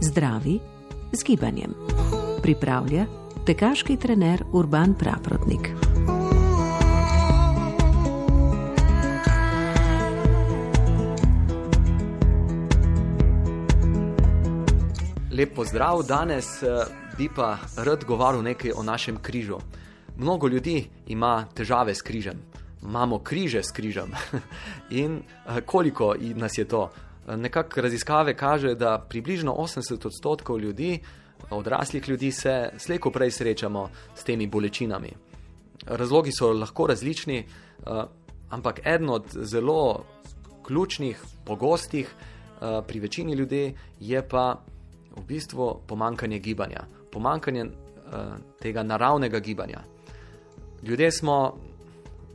Zdravi z gibanjem. Pripravlja tekaški trener Urban Praprotnik. Lep pozdrav, danes eh, bi pa rad govoril nekaj o našem križu. Mnogo ljudi ima težave s križem, imamo križe s križem. In eh, koliko nas je to? Eh, Nekako raziskave kaže, da približno 80 odstotkov ljudi, odraslih ljudi, se slejko prej srečamo s temi bolečinami. Razlogi so lahko različni, ampak eden od zelo ključnih, pogostih pri večini ljudi je pa v bistvu pomankanje gibanja, pomankanje uh, tega naravnega gibanja. Ljudje smo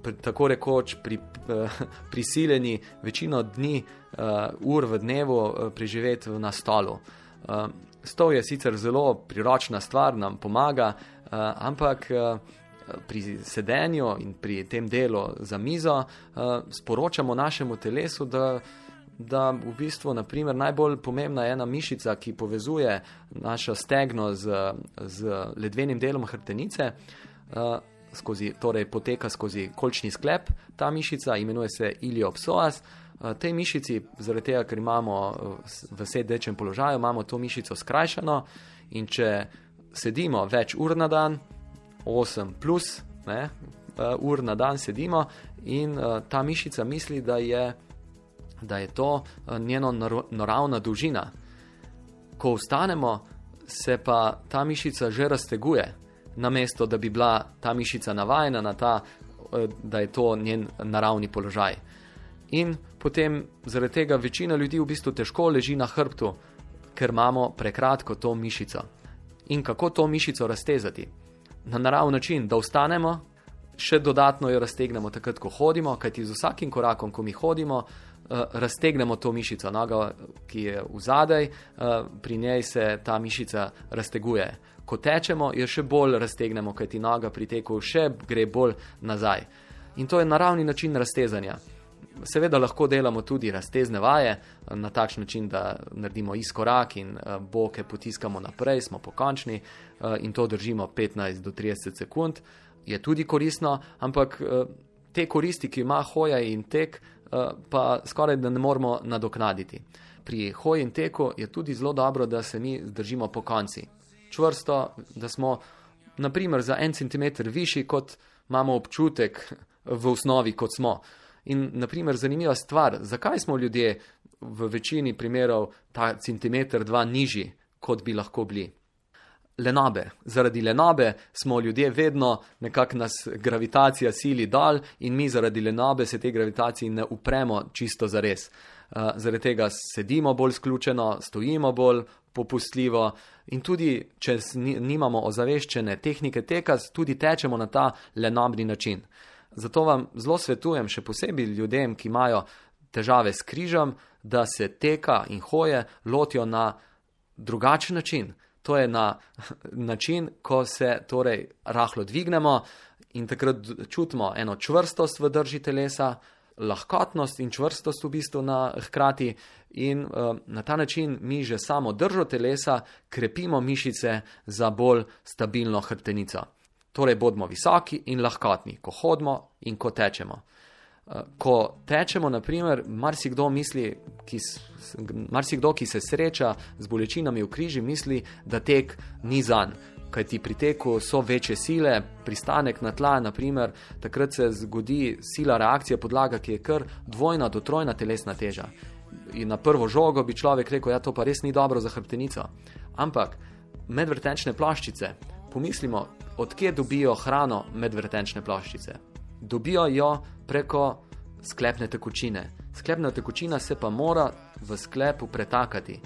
pri, tako rekoč pri, uh, prisiljeni večino dni, uh, ur v dnevu uh, preživeti na stolu. Uh, stol je sicer zelo priročna stvar, nam pomaga, uh, ampak uh, pri sedenju in pri tem delu za mizo uh, sporočamo našemu telesu, da da v bistvu naprimer, najbolj pomembna je ena mišica, ki povezuje naše stegno z, z ledvenim delom hrbtenice, uh, skozi, torej poteka skozi kolčni sklep. Ta mišica imenuje se iliopsoas. Uh, tej mišici, zaradi tega, ker imamo uh, v sedečem položaju, imamo to mišico skrajšano in če sedimo več ur na dan, 8 plus ne, ur na dan sedimo in ta mišica misli, da je da je to eh, njeno naro- naravna dolžina. Ko vstanemo, se pa ta mišica že razteguje, namesto da bi bila ta mišica navajena na ta, eh, da je to njen naravni položaj. In potem zaradi tega večina ljudi v bistvu težko leži na hrbtu, ker imamo prekratko to mišico. In kako to mišico raztezati? Na naraven način, da vstanemo, še dodatno jo raztegnemo takrat, ko hodimo, kajti z vsakim korakom, ko mi hodimo, raztegnemo to mišico, noga, ki je v zadaj, eh, pri njej se ta mišica razteguje. Ko tečemo, jo še bolj raztegnemo, kajti noga pri teku še gre bolj nazaj. In to je naravni način raztezanja. Seveda lahko delamo tudi raztezne vaje eh, na takšen način, da naredimo izkorak in eh, boke potiskamo naprej, smo pokončni eh, in to držimo 15 do 30 sekund. Je tudi koristno, ampak eh, te koristi, ki ima hoja in tek, eh, pa skoraj da ne moremo nadoknaditi. Pri hoji in teku je tudi zelo dobro, da se mi držimo po konci. Čvrsto, da smo naprimer za en centimeter višji, kot imamo občutek v osnovi, kot smo. In, naprimer, zanimiva stvar, zakaj smo ljudje v večini primerov ta centimeter, dva nižji, kot bi lahko bili. Lenobe. Zaradi lenobe smo ljudje vedno nekako nas gravitacija sili dol, in mi zaradi lenobe se te gravitaciji ne upremo čisto za res. Uh, zaradi tega sedimo bolj sključeno, stojimo bolj popustljivo, in tudi, če nimamo ozaveščene tehnike teka, tudi tečemo na ta lenobni način. Zato vam zelo svetujem, še posebej ljudem, ki imajo težave s križem, da se teka in hoje lotijo na drugačen način. To je na način, ko se torej rahlo dvignemo in takrat čutimo eno čvrstost v drži telesa, lahkotnost in čvrstost v bistvu na hkrati, in uh, na ta način mi že samo držo telesa krepimo mišice za bolj stabilno hrbtenico. Torej, bodimo visoki in lahkotni, ko hodimo in ko tečemo. Ko tečemo, naprimer, marsikdo misli, ki, marsikdo, ki se sreča z bolečinami v križi, misli, da tek ni zan. Kaj ti pri teku so večje sile, pristanek na tla, naprimer, takrat se zgodi sila reakcije podlaga, ki je kar dvojna do trojna telesna teža. In na prvo žogo bi človek rekel, da ja, to pa res ni dobro za hrbtenico. Ampak medvrtenčne ploščice, pomislimo, odkje dobijo hrano medvrtenčne ploščice dobijo jo preko sklepne tekočine. Sklepna tekočina se pa mora v sklepu pretakati.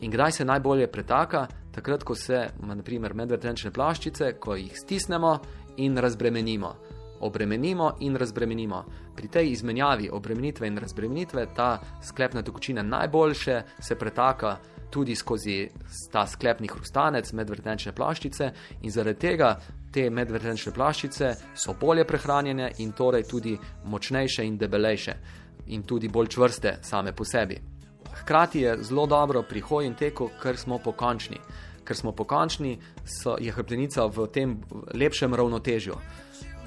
In kdaj se najbolje pretaka? Takrat, ko se, naprimer, medvrtenčne plaščice, ko jih stisnemo in razbremenimo. obremenimo in razbremenimo. Pri tej izmenjavi obremenitve in razbremenitve ta sklepna tekočina najboljše se pretaka tudi skozi ta sklepni hrustanec medvrtenčne plaščice in zaradi tega te medvrtenčne plaščice so bolje prehranjene in torej tudi močnejše in debelejše in tudi bolj čvrste same po sebi. Hkrati je zelo dobro pri hoji in teku, ker smo pokončni. Ker smo pokončni, so, je hrbtenica v tem lepšem ravnotežju.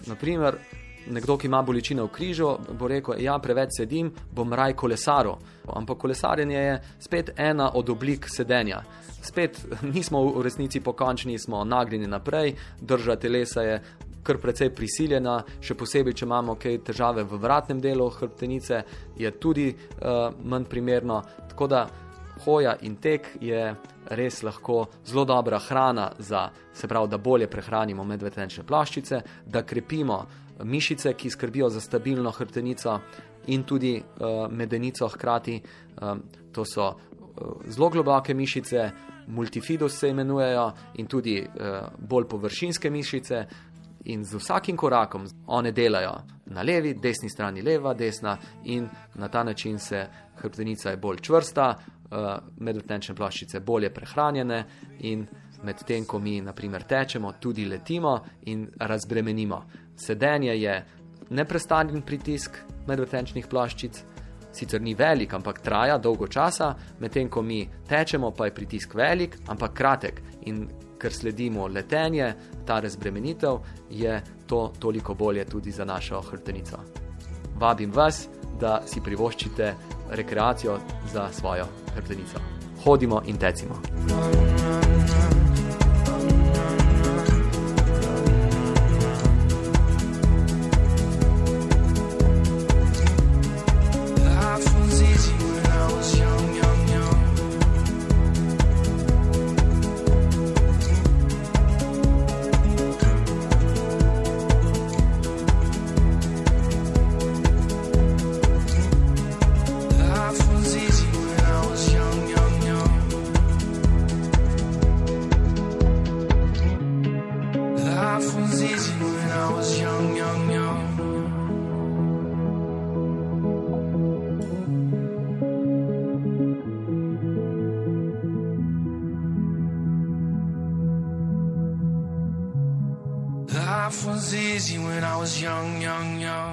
Naprimer, nekdo, ki ima bolečine v križu, bo rekel: Ja, preveč sedim, bom raj kolesaril. Ampak kolesarjenje je spet ena od oblik sedenja. Spet nismo v resnici pokončni, smo nagnjeni naprej, drža telesa je kar precej prisiljena, še posebej, če imamo kaj težave v vratnem delu hrbtenice, je tudi uh, manj primerno. Tako da hoja in tek je res lahko zelo dobra hrana za, se pravi, da bolje prehranimo medvetenčne plaščice, da krepimo mišice, ki skrbijo za stabilno hrbtenico in tudi uh, medenico hkrati. Um, to so uh, zelo globoke mišice, multifidus se imenujejo in tudi uh, bolj površinske mišice. In z vsakim korakom one delajo na levi, desni strani, leva, desna, in na ta način se hrbtenica je bolj čvrsta, uh, medvrtenčne plaščice bolje prehranjene, in medtem ko mi, naprimer, tečemo, tudi letimo in razbremenimo. Sedenje je neprestanjen pritisk medvrtenčnih plaščic, sicer ni velik, ampak traja dolgo časa, medtem ko mi tečemo, pa je pritisk velik, ampak kratek. In ker sledimo letenje, ta razbremenitev, je to toliko bolje tudi za našo hrbtenico. Vabim vas, da si privoščite rekreacijo za svojo hrbtenico. Hodimo in tecimo. Was easy when I was young, young, young.